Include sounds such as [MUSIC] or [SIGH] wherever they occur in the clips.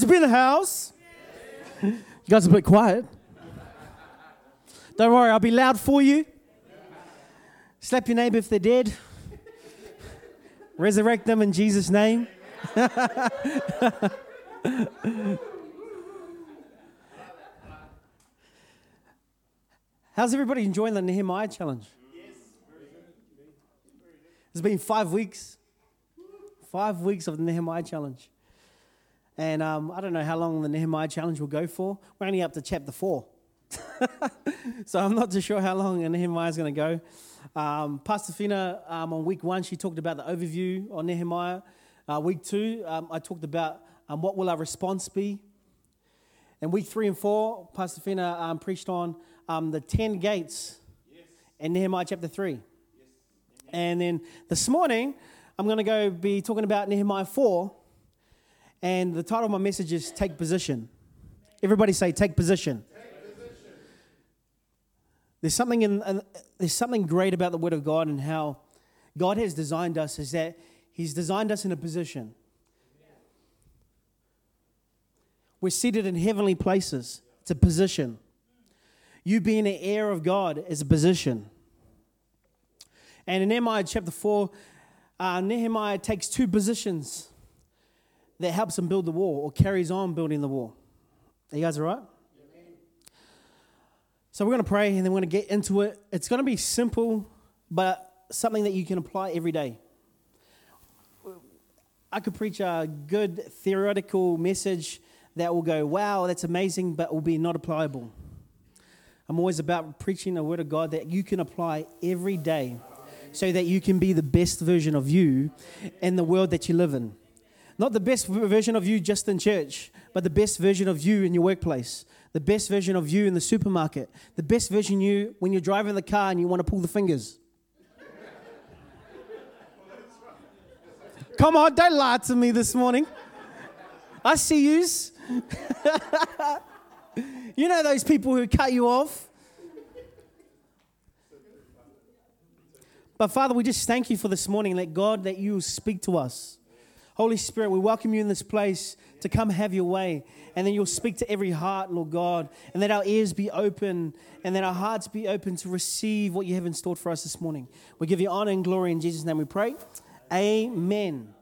to be in the house. You guys are a bit quiet. Don't worry, I'll be loud for you. Slap your neighbor if they're dead. Resurrect them in Jesus' name. How's everybody enjoying the Nehemiah challenge? It's been five weeks. Five weeks of the Nehemiah challenge. And um, I don't know how long the Nehemiah challenge will go for. We're only up to chapter four. [LAUGHS] so I'm not too sure how long Nehemiah is going to go. Um, Pastor Fina, um, on week one, she talked about the overview on Nehemiah. Uh, week two, um, I talked about um, what will our response be. And week three and four, Pastor Fina um, preached on the 10 gates yes. in Nehemiah chapter 3. Yes. And then this morning, I'm going to go be talking about Nehemiah 4. And the title of my message is Take Position. Everybody say, Take Position. There's something in, uh, there's something great about the Word of God and how God has designed us is that He's designed us in a position. We're seated in heavenly places. It's a position. You being an heir of God is a position. And in Nehemiah chapter 4, uh, Nehemiah takes two positions that helps him build the wall or carries on building the wall. Are you guys all right? So we're going to pray and then we're going to get into it. It's going to be simple, but something that you can apply every day. I could preach a good theoretical message that will go, wow, that's amazing, but will be not applicable. I'm always about preaching the word of God that you can apply every day so that you can be the best version of you in the world that you live in. Not the best version of you just in church, but the best version of you in your workplace, the best version of you in the supermarket, the best version you when you're driving the car and you want to pull the fingers. Come on, don't lie to me this morning. I see yous. [LAUGHS] you know those people who cut you off? But Father, we just thank you for this morning. Let God, that you speak to us. Holy Spirit, we welcome you in this place to come have your way. And then you'll speak to every heart, Lord God. And that our ears be open and that our hearts be open to receive what you have in store for us this morning. We give you honor and glory in Jesus' name we pray. Amen.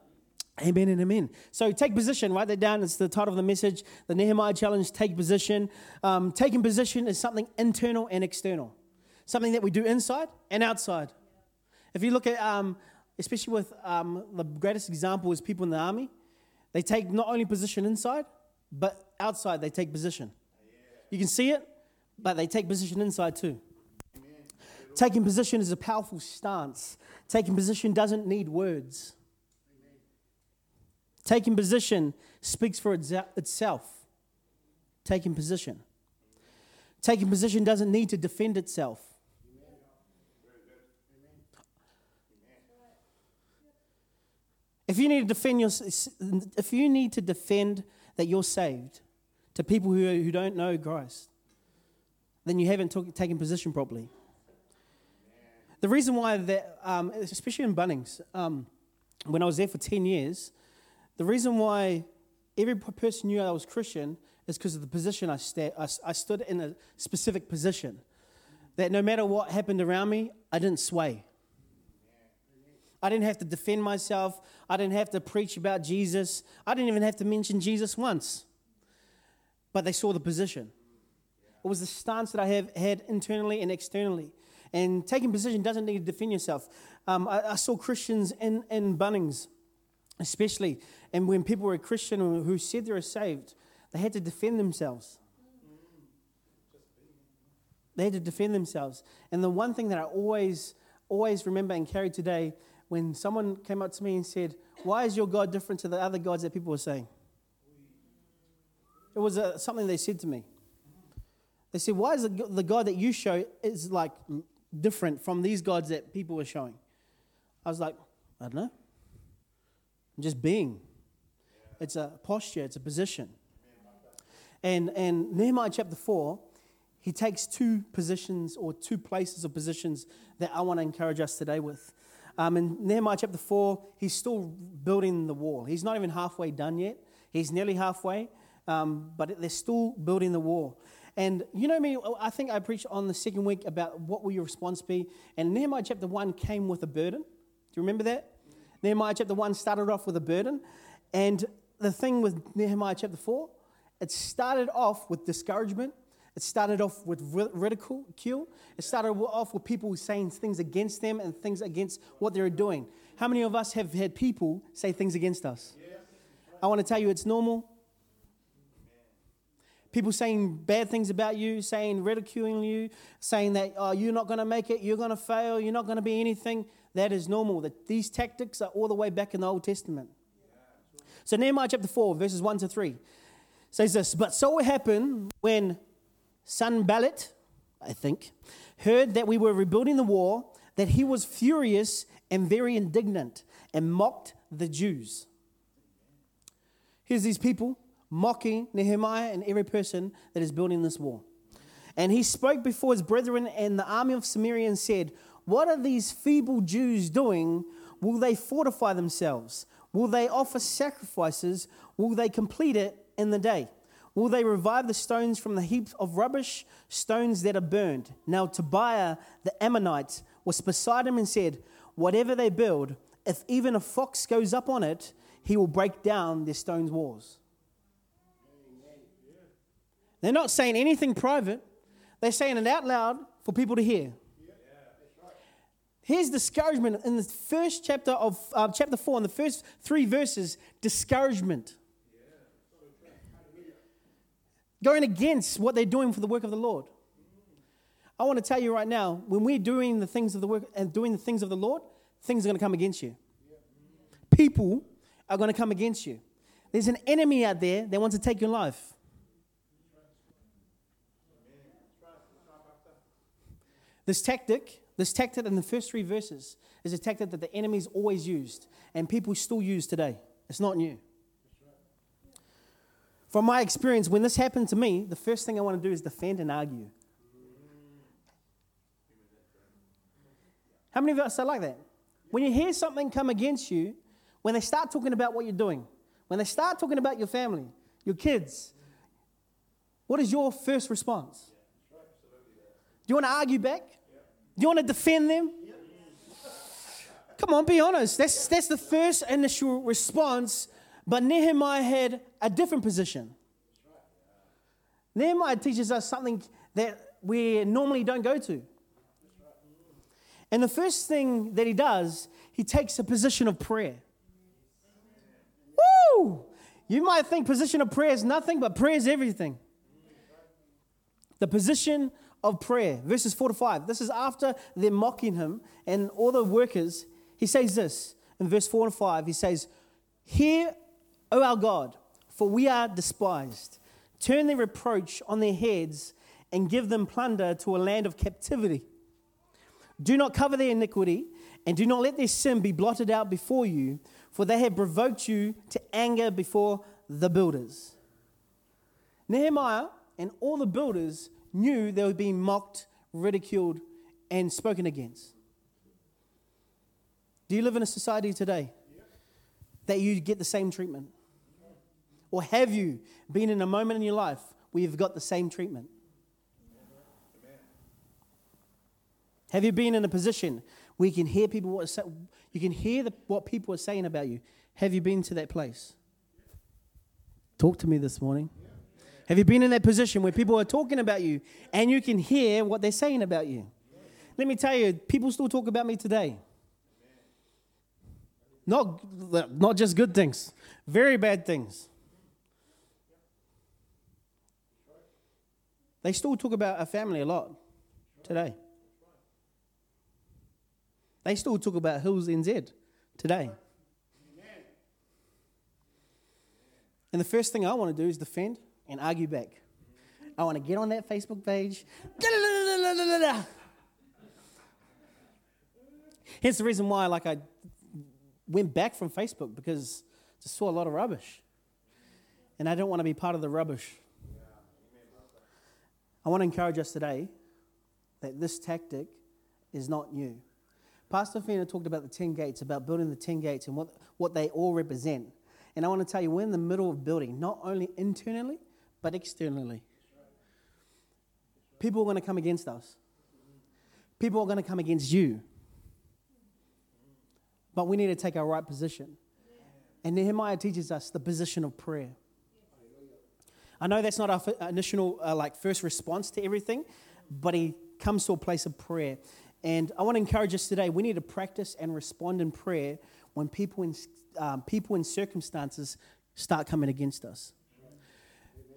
Amen and amen. So take position, write that down. It's the title of the message, the Nehemiah Challenge, take position. Um, taking position is something internal and external, something that we do inside and outside. If you look at, um, especially with um, the greatest example is people in the army, they take not only position inside, but outside they take position. You can see it, but they take position inside too. Taking position is a powerful stance. Taking position doesn't need words. Taking position speaks for itself. Taking position. Taking position doesn't need to defend itself. If you need to defend your, if you need to defend that you're saved to people who, who don't know Christ, then you haven't taken position properly. The reason why that, um, especially in Bunnings, um, when I was there for 10 years, the reason why every person knew I was Christian is because of the position I, sta- I, I stood in a specific position. That no matter what happened around me, I didn't sway. I didn't have to defend myself. I didn't have to preach about Jesus. I didn't even have to mention Jesus once. But they saw the position. It was the stance that I have had internally and externally. And taking position doesn't need to defend yourself. Um, I, I, saw Christians in, in Bunnings, especially, and when people were Christian who said they were saved, they had to defend themselves. They had to defend themselves. And the one thing that I always, always remember and carry today, when someone came up to me and said, Why is your God different to the other gods that people were saying? It was uh, something they said to me. They said, Why is the, God that you show is like different from these gods that people were showing? I was like, I don't know. I'm just being. It's a posture, it's a position. And, and Nehemiah chapter 4, he takes two positions or two places of positions that I want to encourage us today with. Um, in Nehemiah chapter 4, he's still building the wall. He's not even halfway done yet. He's nearly halfway. um, but they're still building the wall. And you know me, I think I preached on the second week about what will your response be. And Nehemiah chapter 1 came with a burden. Do you remember that? Nehemiah chapter 1 started off with a burden. And the thing with Nehemiah chapter 4, it started off with discouragement. It started off with ridicule. It started off with people saying things against them and things against what they were doing. How many of us have had people say things against us? I want to tell you it's normal. People saying bad things about you, saying ridiculing you, saying that oh, you're not going to make it, you're going to fail, you're not going to be anything. That is normal. That these tactics are all the way back in the Old Testament. So Nehemiah chapter 4, verses 1 to 3 says this, But so it happened when Sanballat, I think, heard that we were rebuilding the wall, that he was furious and very indignant and mocked the Jews. Here's these people mocking Nehemiah and every person that is building this wall. And he spoke before his brethren and the army of Samaria and said, What are these feeble Jews doing? Will they fortify themselves? Will they offer sacrifices? Will they complete it in the day? Will they revive the stones from the heaps of rubbish, stones that are burned? Now Tobiah the Ammonite was beside him and said, Whatever they build, if even a fox goes up on it, he will break down their stones' walls. They're not saying anything private, they're saying it out loud for people to hear. Here's discouragement in the first chapter of uh, chapter 4, in the first three verses discouragement. Going against what they're doing for the work of the Lord. I want to tell you right now, when we're doing the things of the work and doing the things of the Lord, things are going to come against you. People are going to come against you. There's an enemy out there that wants to take your life. This tactic, this tactic in the first three verses, is a tactic that the enemy's always used and people still use today. It's not new. From my experience, when this happened to me, the first thing I want to do is defend and argue. How many of us are like that? When you hear something come against you, when they start talking about what you're doing, when they start talking about your family, your kids, what is your first response? Do you want to argue back? Do you want to defend them? Come on, be honest. That's, that's the first initial response. But Nehemiah had a different position. Nehemiah teaches us something that we normally don't go to. And the first thing that he does, he takes a position of prayer. Woo! You might think position of prayer is nothing, but prayer is everything. The position of prayer. Verses 4 to 5. This is after they're mocking him and all the workers. He says this in verse 4 and 5. He says, Hear, O our God, for we are despised. Turn their reproach on their heads and give them plunder to a land of captivity. Do not cover their iniquity and do not let their sin be blotted out before you, for they have provoked you to anger before the builders. Nehemiah and all the builders knew they were being mocked, ridiculed, and spoken against. Do you live in a society today that you get the same treatment? Or have you been in a moment in your life where you've got the same treatment? Have you been in a position where you can hear people what you can hear the, what people are saying about you? Have you been to that place? Talk to me this morning. Have you been in that position where people are talking about you and you can hear what they're saying about you? Let me tell you, people still talk about me today. Not, not just good things, very bad things. They still talk about our family a lot today. They still talk about Hills NZ today. And the first thing I want to do is defend and argue back. I want to get on that Facebook page. Here's the reason why, like, I went back from Facebook because I saw a lot of rubbish. And I don't want to be part of the rubbish. I want to encourage us today that this tactic is not new. Pastor Fina talked about the 10 gates, about building the 10 gates and what, what they all represent. And I want to tell you, we're in the middle of building, not only internally, but externally. People are going to come against us, people are going to come against you. But we need to take our right position. And Nehemiah teaches us the position of prayer. I know that's not our initial, uh, like, first response to everything, but he comes to a place of prayer. And I want to encourage us today we need to practice and respond in prayer when people in, um, people in circumstances start coming against us.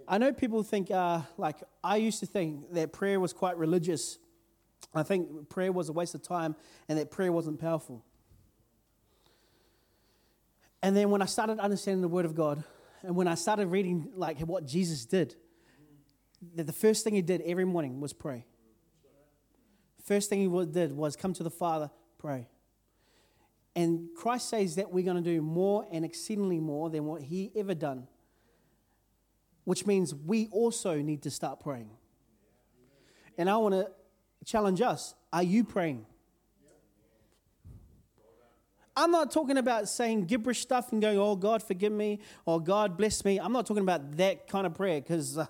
I know people think, uh, like, I used to think that prayer was quite religious. I think prayer was a waste of time and that prayer wasn't powerful. And then when I started understanding the Word of God, and when I started reading like what Jesus did, the first thing he did every morning was pray. First thing he did was come to the Father, pray. And Christ says that we're going to do more and exceedingly more than what he ever done, which means we also need to start praying. And I want to challenge us are you praying? I'm not talking about saying gibberish stuff and going, oh, God, forgive me, or God, bless me. I'm not talking about that kind of prayer because uh,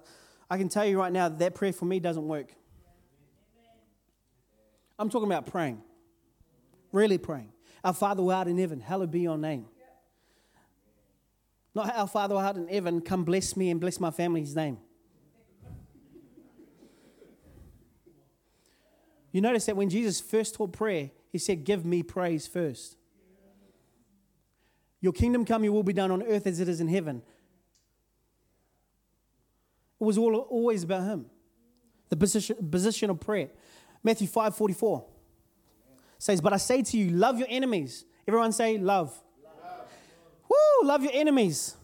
I can tell you right now that prayer for me doesn't work. I'm talking about praying, really praying. Our Father who art in heaven, hallowed be your name. Not our Father who art in heaven, come bless me and bless my family's name. You notice that when Jesus first taught prayer, he said, Give me praise first. Your kingdom come, your will be done on earth as it is in heaven. It was all, always about him. The position, position of prayer. Matthew 5 44 says, But I say to you, love your enemies. Everyone say, love. love. Woo, love your enemies.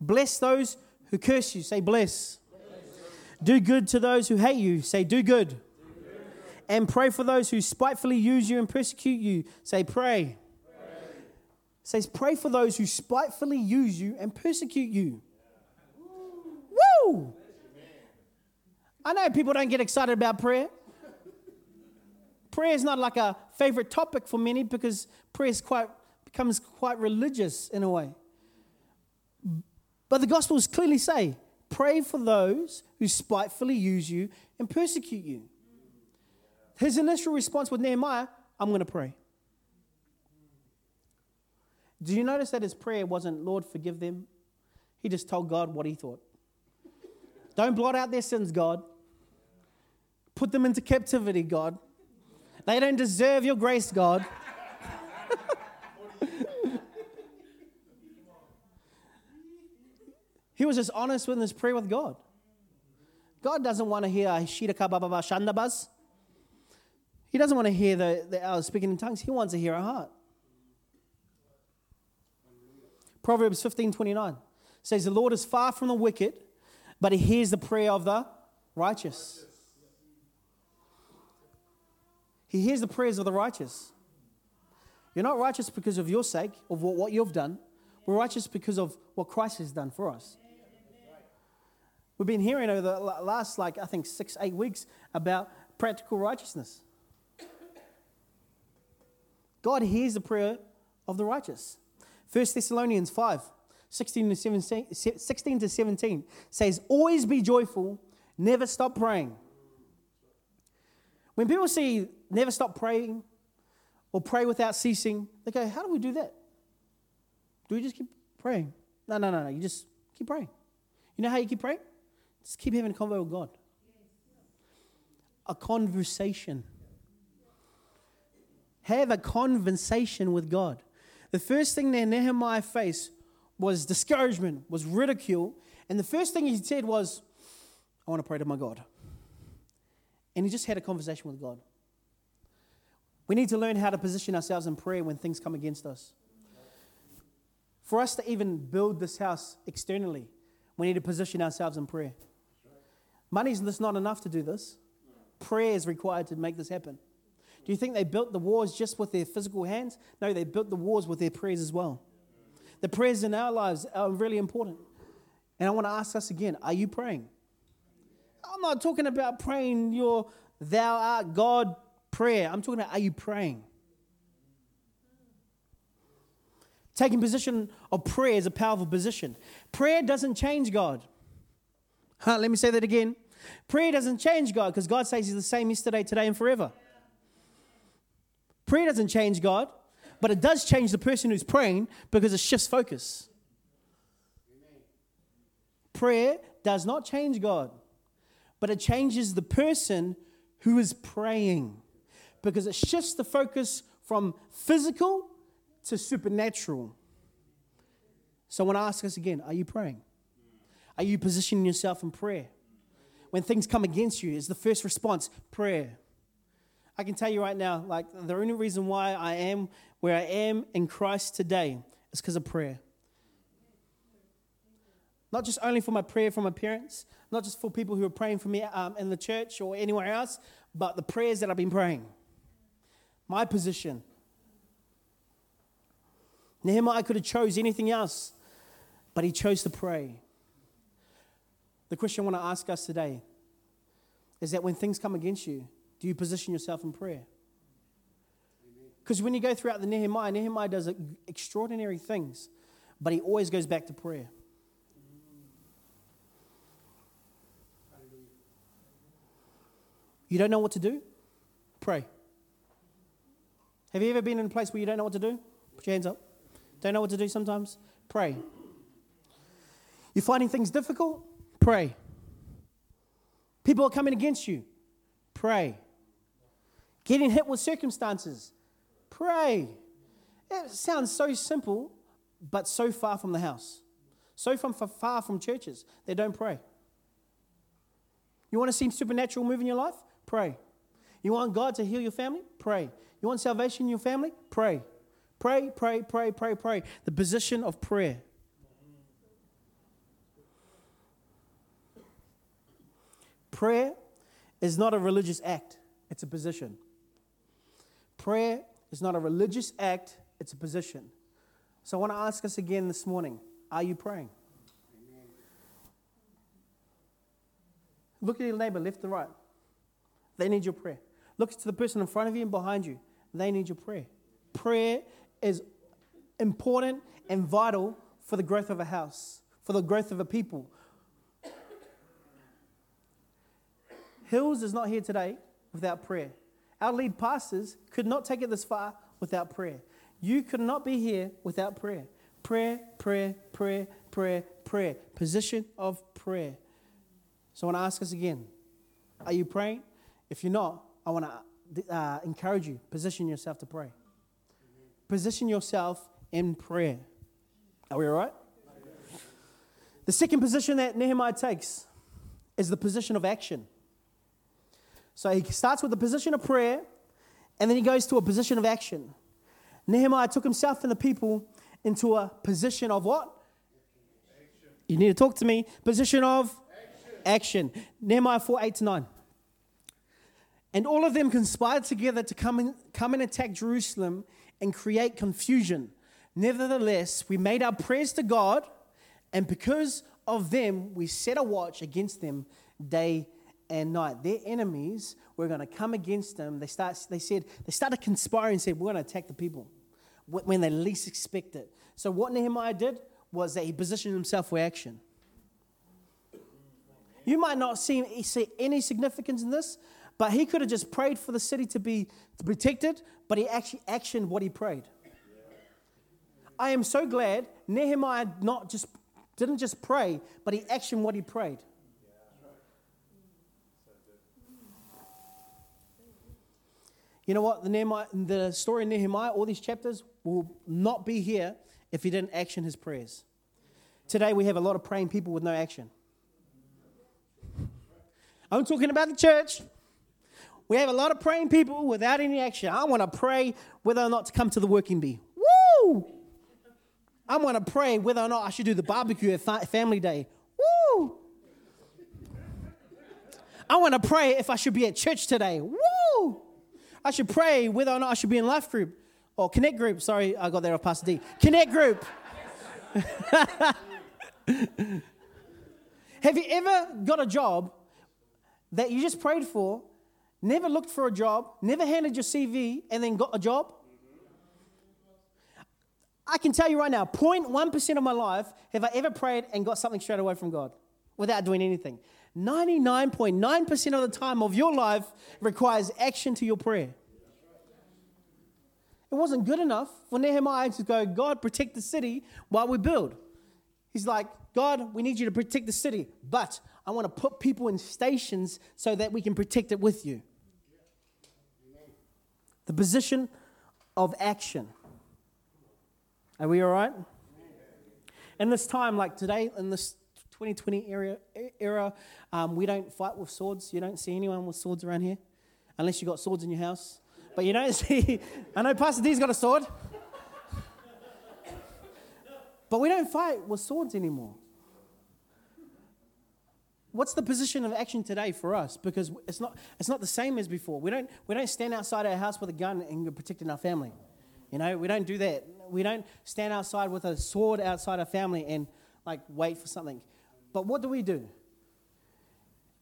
Bless those who curse you. Say, bless. bless. Do good to those who hate you. Say, do good. do good. And pray for those who spitefully use you and persecute you. Say, pray says, Pray for those who spitefully use you and persecute you. Woo! I know people don't get excited about prayer. Prayer is not like a favorite topic for many because prayer is quite, becomes quite religious in a way. But the Gospels clearly say, pray for those who spitefully use you and persecute you. His initial response with Nehemiah, I'm going to pray. Do you notice that his prayer wasn't, Lord, forgive them? He just told God what he thought. Don't blot out their sins, God. Put them into captivity, God. They don't deserve your grace, God. [LAUGHS] he was just honest with his prayer with God. God doesn't want to hear Shandabas. He doesn't want to hear the, the uh, speaking in tongues. He wants to hear our heart. Proverbs 15 29 says, The Lord is far from the wicked, but he hears the prayer of the righteous. He hears the prayers of the righteous. You're not righteous because of your sake, of what you've done. We're righteous because of what Christ has done for us. We've been hearing over the last, like, I think, six, eight weeks about practical righteousness. God hears the prayer of the righteous. 1 Thessalonians 5 16 to 17, 16 to 17 says, Always be joyful, never stop praying. When people see never stop praying or pray without ceasing, they go, How do we do that? Do we just keep praying? No, no, no, no. You just keep praying. You know how you keep praying? Just keep having a convo with God. A conversation. Have a conversation with God. The first thing that Nehemiah faced was discouragement, was ridicule. And the first thing he said was, I want to pray to my God. And he just had a conversation with God. We need to learn how to position ourselves in prayer when things come against us. For us to even build this house externally, we need to position ourselves in prayer. Money's just not enough to do this. Prayer is required to make this happen. Do you think they built the walls just with their physical hands? No, they built the walls with their prayers as well. The prayers in our lives are really important. And I want to ask us again are you praying? I'm not talking about praying your thou art God prayer. I'm talking about are you praying? Taking position of prayer is a powerful position. Prayer doesn't change God. Huh, let me say that again. Prayer doesn't change God because God says He's the same yesterday, today, and forever. Prayer doesn't change God, but it does change the person who's praying because it shifts focus. Prayer does not change God, but it changes the person who is praying because it shifts the focus from physical to supernatural. So I want to ask us again are you praying? Are you positioning yourself in prayer? When things come against you, is the first response prayer? I can tell you right now, like the only reason why I am where I am in Christ today is because of prayer. Not just only for my prayer for my parents, not just for people who are praying for me um, in the church or anywhere else, but the prayers that I've been praying. My position. Nehemiah could have chose anything else, but he chose to pray. The question I want to ask us today is that when things come against you, do you position yourself in prayer? Because when you go throughout the Nehemiah, Nehemiah does extraordinary things, but he always goes back to prayer. You don't know what to do? Pray. Have you ever been in a place where you don't know what to do? Put your hands up. Don't know what to do sometimes? Pray. You're finding things difficult? Pray. People are coming against you? Pray. Getting hit with circumstances? Pray. It sounds so simple, but so far from the house. So from far from churches. They don't pray. You want to see supernatural move in your life? Pray. You want God to heal your family? Pray. You want salvation in your family? Pray. Pray, pray, pray, pray, pray. The position of prayer. Prayer is not a religious act, it's a position. Prayer is not a religious act, it's a position. So I want to ask us again this morning are you praying? Look at your neighbor, left to right. They need your prayer. Look to the person in front of you and behind you. They need your prayer. Prayer is important and vital for the growth of a house, for the growth of a people. Hills is not here today without prayer. Our lead pastors could not take it this far without prayer. You could not be here without prayer. Prayer, prayer, prayer, prayer, prayer. Position of prayer. So I want to ask us again are you praying? If you're not, I want to uh, encourage you position yourself to pray. Position yourself in prayer. Are we all right? The second position that Nehemiah takes is the position of action. So he starts with a position of prayer and then he goes to a position of action. Nehemiah took himself and the people into a position of what? Action. You need to talk to me. Position of action. action. Nehemiah 4 8 to 9. And all of them conspired together to come, and come and attack Jerusalem and create confusion. Nevertheless, we made our prayers to God, and because of them, we set a watch against them day and night. Their enemies were going to come against them. They, start, they said, they started conspiring and said, We're going to attack the people when they least expect it. So, what Nehemiah did was that he positioned himself for action. You might not see, see any significance in this, but he could have just prayed for the city to be protected, but he actually actioned what he prayed. I am so glad Nehemiah not just didn't just pray, but he actioned what he prayed. You know what? The, Nehemiah, the story of Nehemiah, all these chapters will not be here if he didn't action his prayers. Today we have a lot of praying people with no action. I'm talking about the church. We have a lot of praying people without any action. I want to pray whether or not to come to the working bee. Woo! I want to pray whether or not I should do the barbecue at family day. Woo! I want to pray if I should be at church today. Woo! I should pray whether or not I should be in life group or connect group. Sorry, I got there off Pastor D. Connect group. [LAUGHS] Have you ever got a job that you just prayed for never looked for a job, never handed your CV, and then got a job? I can tell you right now, 0.1% of my life have I ever prayed and got something straight away from God without doing anything. 99.9% of the time of your life requires action to your prayer. It wasn't good enough for Nehemiah to go, God, protect the city while we build. He's like, God, we need you to protect the city, but I want to put people in stations so that we can protect it with you. The position of action. Are we all right? In this time, like today, in this 2020 era, era um, we don't fight with swords. You don't see anyone with swords around here, unless you got swords in your house. But you don't [LAUGHS] see, I know Pastor D's got a sword. But we don't fight with swords anymore. What's the position of action today for us? Because it's not, it's not the same as before. We don't, we don't stand outside our house with a gun and protecting our family. You know, we don't do that. We don't stand outside with a sword outside our family and like wait for something. But what do we do?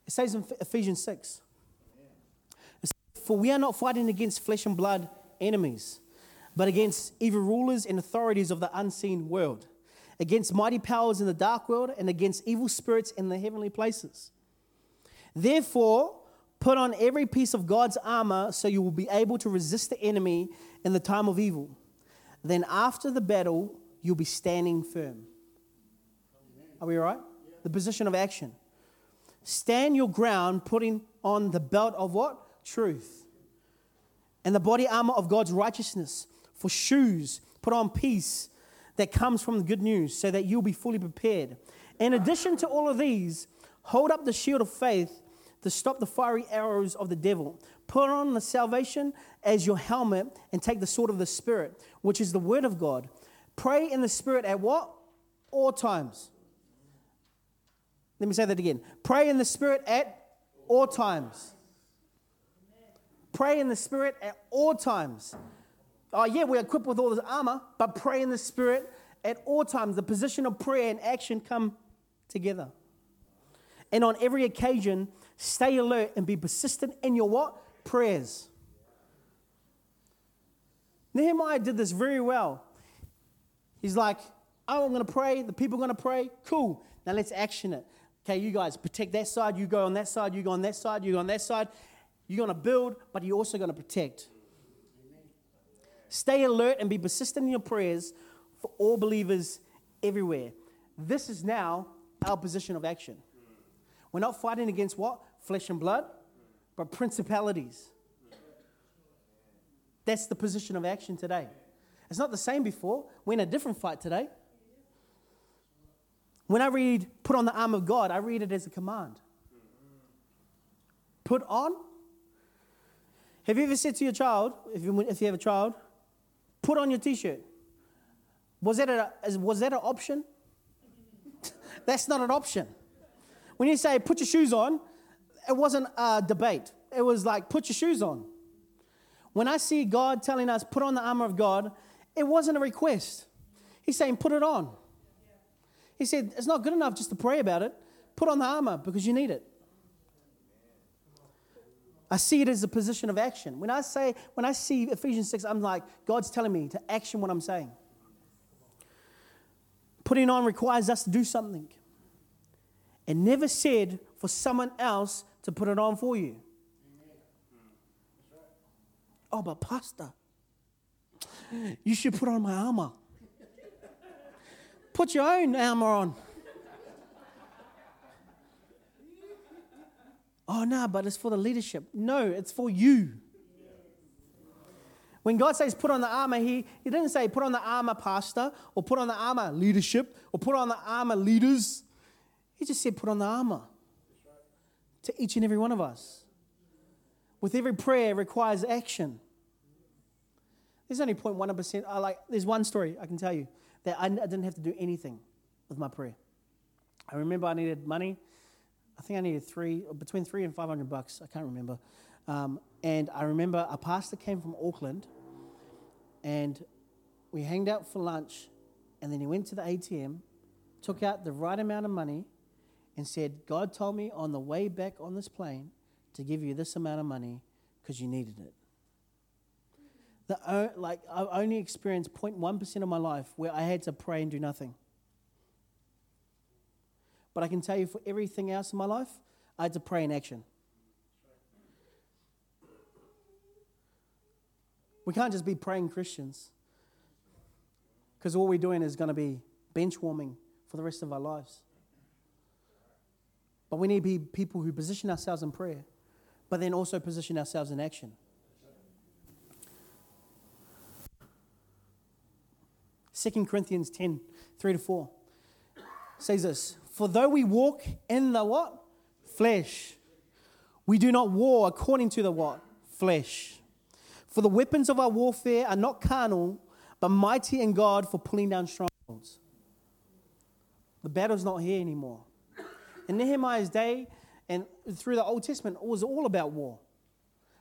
It says in Ephesians 6 For we are not fighting against flesh and blood enemies, but against evil rulers and authorities of the unseen world against mighty powers in the dark world, and against evil spirits in the heavenly places. Therefore, put on every piece of God's armor so you will be able to resist the enemy in the time of evil. Then, after the battle, you'll be standing firm. Are we all right? The position of action. Stand your ground, putting on the belt of what? Truth. And the body armor of God's righteousness. For shoes, put on peace that comes from the good news so that you'll be fully prepared. In addition to all of these, hold up the shield of faith to stop the fiery arrows of the devil. Put on the salvation as your helmet and take the sword of the Spirit, which is the word of God. Pray in the Spirit at what? All times. Let me say that again. Pray in the Spirit at all times. Pray in the Spirit at all times oh, yeah, we're equipped with all this armor, but pray in the Spirit at all times. The position of prayer and action come together. And on every occasion, stay alert and be persistent in your what? Prayers. Nehemiah did this very well. He's like, oh, I'm going to pray. The people are going to pray. Cool. Now let's action it. Okay, you guys protect that side. You go on that side. You go on that side. You go on that side. You're going to build, but you're also going to protect. Stay alert and be persistent in your prayers for all believers everywhere. This is now our position of action. We're not fighting against what? Flesh and blood, but principalities. That's the position of action today. It's not the same before. We're in a different fight today. When I read, put on the arm of God, I read it as a command. Put on. Have you ever said to your child, if you, if you have a child, Put on your t-shirt. Was that, a, was that an option? [LAUGHS] That's not an option. When you say put your shoes on, it wasn't a debate. It was like put your shoes on. When I see God telling us put on the armor of God, it wasn't a request. He's saying put it on. He said it's not good enough just to pray about it. Put on the armor because you need it. I see it as a position of action. When I say, when I see Ephesians 6, I'm like, God's telling me to action what I'm saying. Putting on requires us to do something. And never said for someone else to put it on for you. Oh, but Pastor, you should put on my armor. Put your own armor on. Oh, no, but it's for the leadership. No, it's for you. When God says put on the armor, he, he didn't say put on the armor, pastor, or put on the armor, leadership, or put on the armor, leaders. He just said put on the armor to each and every one of us. With every prayer requires action. There's only 0.1%. I like, there's one story I can tell you that I, I didn't have to do anything with my prayer. I remember I needed money I think I needed three, between three and 500 bucks. I can't remember. Um, and I remember a pastor came from Auckland and we hanged out for lunch and then he went to the ATM, took out the right amount of money and said, God told me on the way back on this plane to give you this amount of money because you needed it. The, like, I only experienced 0.1% of my life where I had to pray and do nothing. But I can tell you for everything else in my life, I had to pray in action. We can't just be praying Christians because all we're doing is going to be bench warming for the rest of our lives. But we need to be people who position ourselves in prayer, but then also position ourselves in action. Second Corinthians 10, 3 to 4 says this For though we walk in the what? Flesh, we do not war according to the what? Flesh. For the weapons of our warfare are not carnal, but mighty in God for pulling down strongholds. The battle's not here anymore. In Nehemiah's day and through the Old Testament, it was all about war.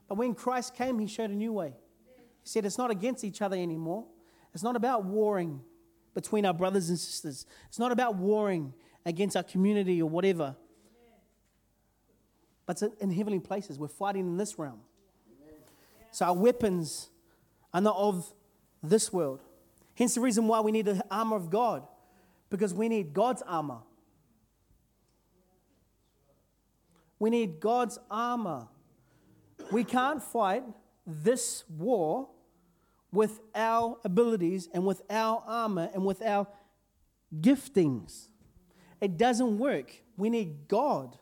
But when Christ came, he showed a new way. He said it's not against each other anymore. It's not about warring between our brothers and sisters. It's not about warring against our community or whatever. But in heavenly places. We're fighting in this realm. So our weapons are not of this world. Hence the reason why we need the armor of God, because we need God's armor. We need God's armor. We can't fight this war with our abilities and with our armor and with our giftings. It doesn't work. We need God.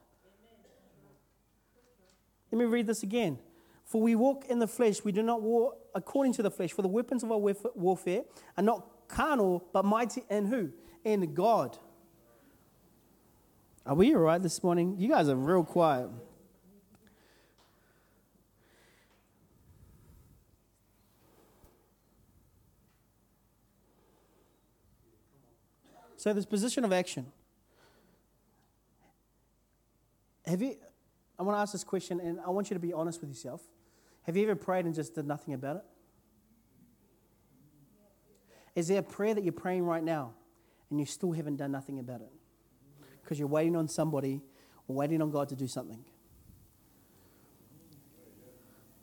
Let me read this again. For we walk in the flesh, we do not war according to the flesh. For the weapons of our warfare are not carnal, but mighty in who? In God. Are we all right this morning? You guys are real quiet. So, this position of action. Have you, I want to ask this question, and I want you to be honest with yourself. Have you ever prayed and just did nothing about it? Is there a prayer that you're praying right now and you still haven't done nothing about it? Because you're waiting on somebody or waiting on God to do something.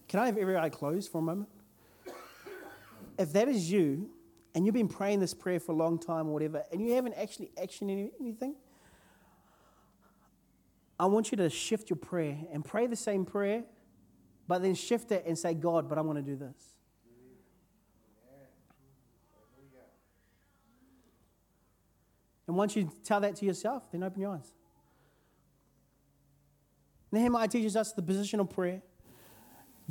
Can I have every eye closed for a moment? If that is you, and you've been praying this prayer for a long time or whatever, and you haven't actually actioned anything, I want you to shift your prayer and pray the same prayer but then shift it and say, God, but I want to do this. And once you tell that to yourself, then open your eyes. Nehemiah teaches us the position of prayer,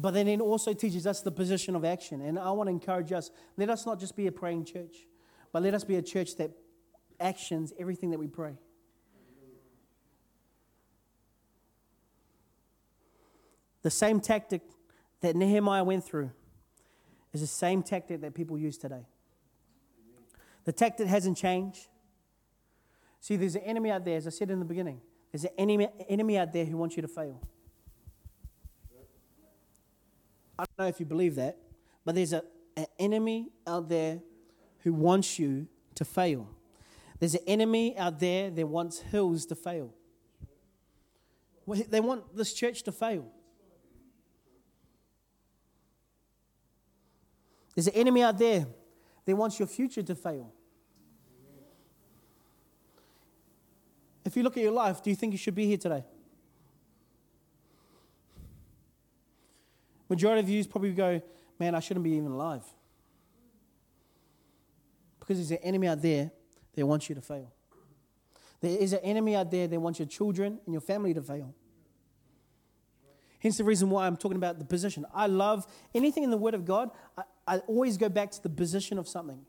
but then it also teaches us the position of action. And I want to encourage us let us not just be a praying church, but let us be a church that actions everything that we pray. The same tactic that Nehemiah went through is the same tactic that people use today. The tactic hasn't changed. See, there's an enemy out there, as I said in the beginning, there's an enemy, enemy out there who wants you to fail. I don't know if you believe that, but there's an enemy out there who wants you to fail. There's an enemy out there that wants hills to fail. They want this church to fail. There's an enemy out there that wants your future to fail. If you look at your life, do you think you should be here today? Majority of you probably go, man, I shouldn't be even alive. Because there's an enemy out there that wants you to fail. There is an enemy out there that wants your children and your family to fail. Hence the reason why I'm talking about the position. I love anything in the Word of God, I, I always go back to the position of something.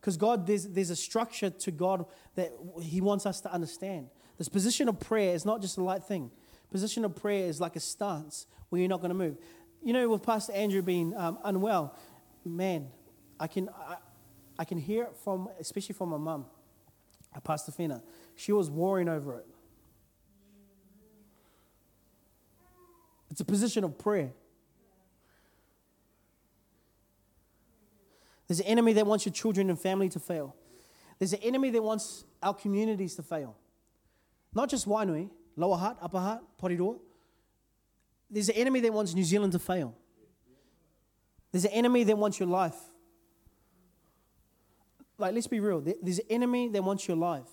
Because God, there's, there's a structure to God that He wants us to understand. This position of prayer is not just a light thing. Position of prayer is like a stance where you're not going to move. You know, with Pastor Andrew being um, unwell, man, I can, I, I can hear it from, especially from my mum, Pastor Fina. She was worrying over it. It's a position of prayer. There's an enemy that wants your children and family to fail. There's an enemy that wants our communities to fail. Not just Wainui, Lower Hutt, Upper Hutt, Porirua. There's an enemy that wants New Zealand to fail. There's an enemy that wants your life. Like, let's be real. There's an enemy that wants your life.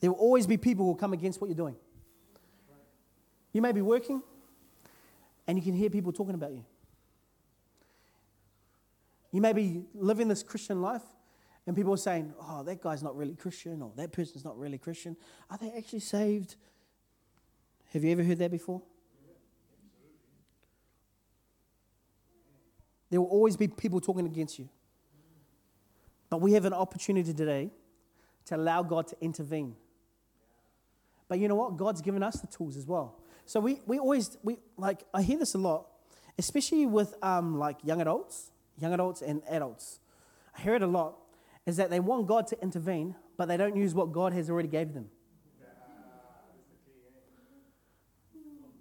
There will always be people who will come against what you're doing. You may be working and you can hear people talking about you. You may be living this Christian life and people are saying, oh, that guy's not really Christian or that person's not really Christian. Are they actually saved? Have you ever heard that before? There will always be people talking against you. But we have an opportunity today to allow God to intervene. But you know what? God's given us the tools as well. So we, we always, we, like, I hear this a lot, especially with um, like young adults, young adults and adults. I hear it a lot, is that they want God to intervene, but they don't use what God has already gave them.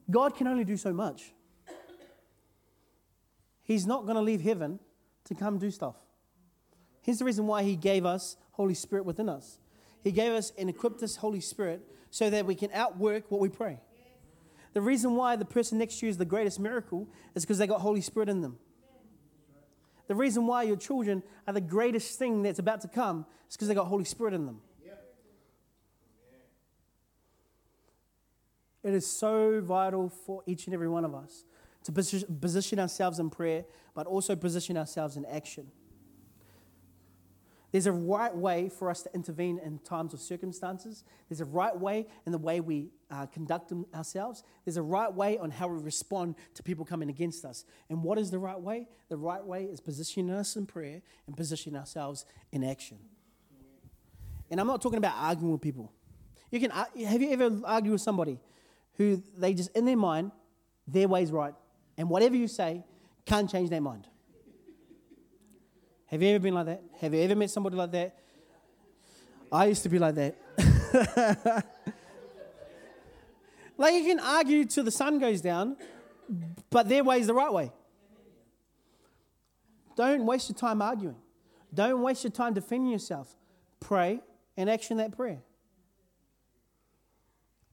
God can only do so much. He's not going to leave heaven to come do stuff. Here's the reason why He gave us Holy Spirit within us. He gave us and equipped us Holy Spirit so that we can outwork what we pray. The reason why the person next to you is the greatest miracle is because they got Holy Spirit in them. The reason why your children are the greatest thing that's about to come is because they got Holy Spirit in them. It is so vital for each and every one of us to position ourselves in prayer, but also position ourselves in action. There's a right way for us to intervene in times of circumstances. There's a right way in the way we uh, conduct ourselves. There's a right way on how we respond to people coming against us. And what is the right way? The right way is positioning us in prayer and positioning ourselves in action. And I'm not talking about arguing with people. You can have you ever argued with somebody who they just in their mind, their way's right, and whatever you say can't change their mind. Have you ever been like that? Have you ever met somebody like that? I used to be like that. [LAUGHS] like you can argue till the sun goes down, but their way is the right way. Don't waste your time arguing. Don't waste your time defending yourself. Pray and action that prayer.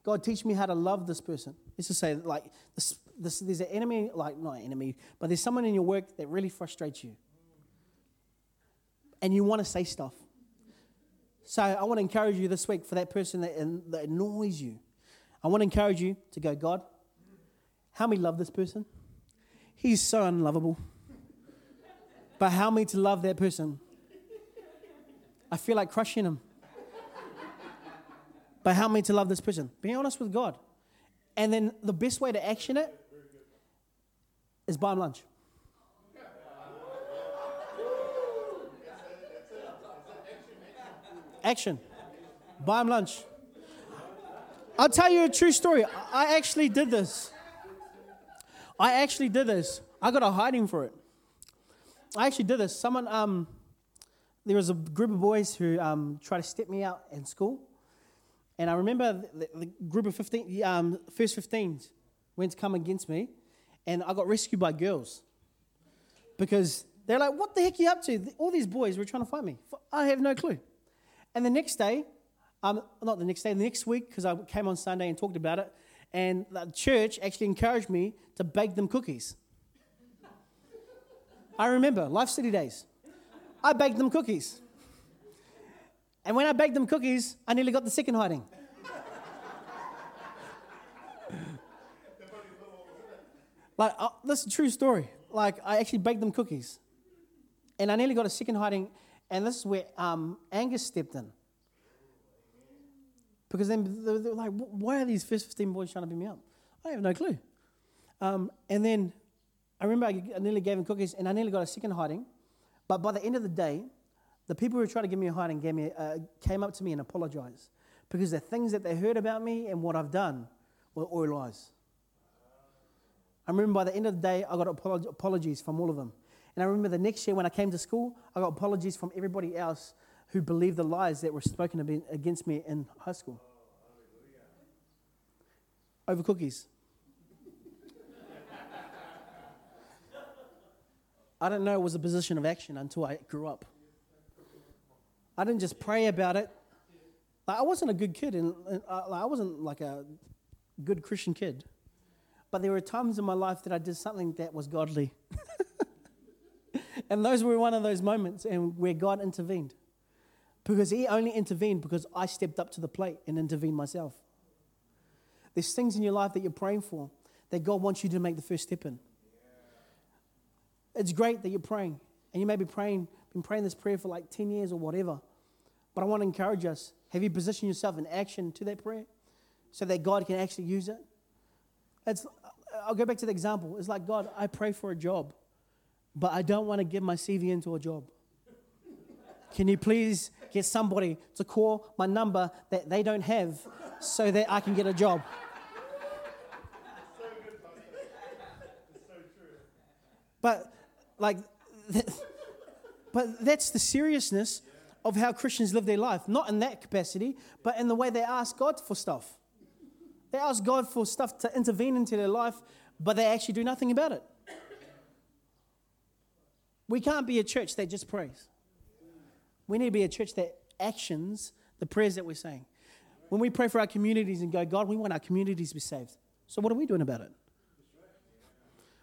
God, teach me how to love this person. Let's just say, like, this, this, there's an enemy, like, not an enemy, but there's someone in your work that really frustrates you and you want to say stuff. So I want to encourage you this week for that person that, that annoys you. I want to encourage you to go, God, help me love this person. He's so unlovable. But help me to love that person. I feel like crushing him. [LAUGHS] But help me to love this person. Be honest with God. And then the best way to action it is buy him lunch. Action. Buy him lunch. I'll tell you a true story. I actually did this. I actually did this. I got a hiding for it. I actually did this. Someone, um, there was a group of boys who um, tried to step me out in school. And I remember the, the group of 15, um, first 15s went to come against me. And I got rescued by girls. Because they're like, what the heck are you up to? All these boys were trying to fight me. I have no clue. And the next day, um, not the next day, the next week, because I came on Sunday and talked about it, and the church actually encouraged me to bake them cookies. I remember, Life City Days. I baked them cookies. And when I baked them cookies, I nearly got the second hiding. like, uh, this is a true story. Like, I actually baked them cookies. And I nearly got a second hiding, and this is where um, Angus stepped in. Because then they were like, why are these first 15 boys trying to beat me up? I have no clue. Um, and then I remember I nearly gave him cookies and I nearly got a second hiding. But by the end of the day, the people who tried to give me a hiding gave me, uh, came up to me and apologized because the things that they heard about me and what I've done were all lies. I remember by the end of the day, I got apologies from all of them. And I remember the next year when I came to school, I got apologies from everybody else who believed the lies that were spoken against me in high school. Over cookies. I didn't know it was a position of action until I grew up. I didn't just pray about it. Like, I wasn't a good kid, and, and uh, I wasn't like a good Christian kid. But there were times in my life that I did something that was godly. [LAUGHS] and those were one of those moments and where God intervened. Because He only intervened because I stepped up to the plate and intervened myself. There's things in your life that you're praying for that God wants you to make the first step in. It's great that you're praying, and you may be praying, been praying this prayer for like 10 years or whatever. But I want to encourage us. Have you positioned yourself in action to that prayer so that God can actually use it? It's, I'll go back to the example. It's like, God, I pray for a job, but I don't want to give my CV into a job. Can you please get somebody to call my number that they don't have so that I can get a job? But, like, but that's the seriousness of how Christians live their life. Not in that capacity, but in the way they ask God for stuff. They ask God for stuff to intervene into their life, but they actually do nothing about it. We can't be a church that just prays. We need to be a church that actions the prayers that we're saying. When we pray for our communities and go, God, we want our communities to be saved. So, what are we doing about it?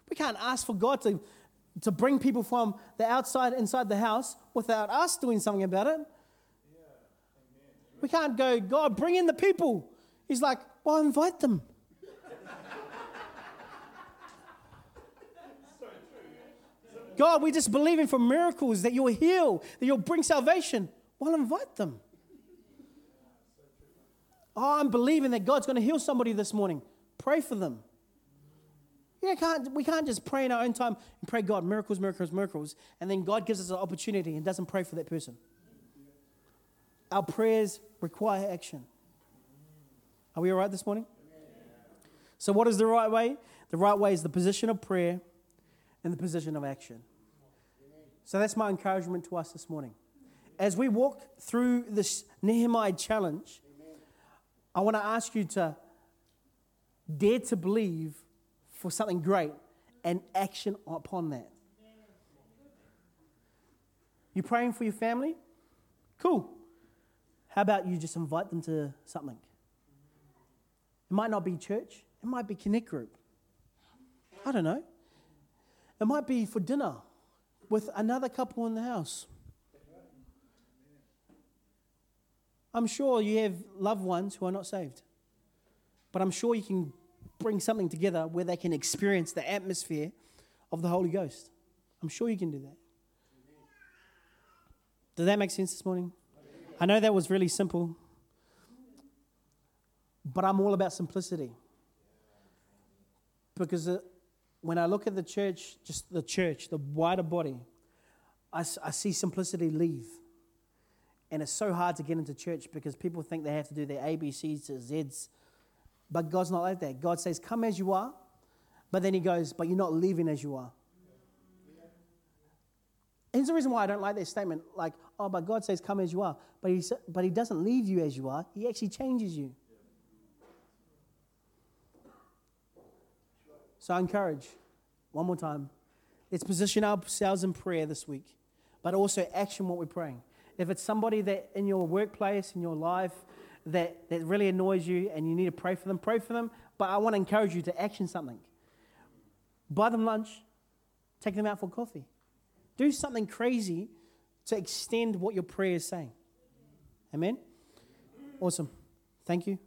We can't ask for God to, to bring people from the outside inside the house without us doing something about it. We can't go, God, bring in the people. He's like, well, invite them. God, we're just believing for miracles that you'll heal, that you'll bring salvation. Well, invite them. Oh, I'm believing that God's going to heal somebody this morning. Pray for them. Yeah, can't, we can't just pray in our own time and pray, God, miracles, miracles, miracles, and then God gives us an opportunity and doesn't pray for that person. Our prayers require action. Are we all right this morning? So, what is the right way? The right way is the position of prayer and the position of action. So, that's my encouragement to us this morning. As we walk through this Nehemiah challenge, I want to ask you to dare to believe for something great and action upon that. You praying for your family? Cool. How about you just invite them to something? It might not be church, it might be Connect Group. I don't know. It might be for dinner with another couple in the house. I'm sure you have loved ones who are not saved, but I'm sure you can bring something together where they can experience the atmosphere of the Holy Ghost. I'm sure you can do that. Does that make sense this morning? I know that was really simple, but I'm all about simplicity. Because when I look at the church, just the church, the wider body, I, I see simplicity leave. And it's so hard to get into church because people think they have to do their ABCs to Zs but God's not like that. God says, Come as you are. But then He goes, But you're not leaving as you are. Here's the reason why I don't like that statement like, Oh, but God says, Come as you are. But He, but he doesn't leave you as you are, He actually changes you. So I encourage, one more time, let's position ourselves in prayer this week, but also action what we're praying. If it's somebody that in your workplace, in your life, that, that really annoys you and you need to pray for them, pray for them. But I want to encourage you to action something. Buy them lunch, take them out for coffee. Do something crazy to extend what your prayer is saying. Amen? Awesome. Thank you.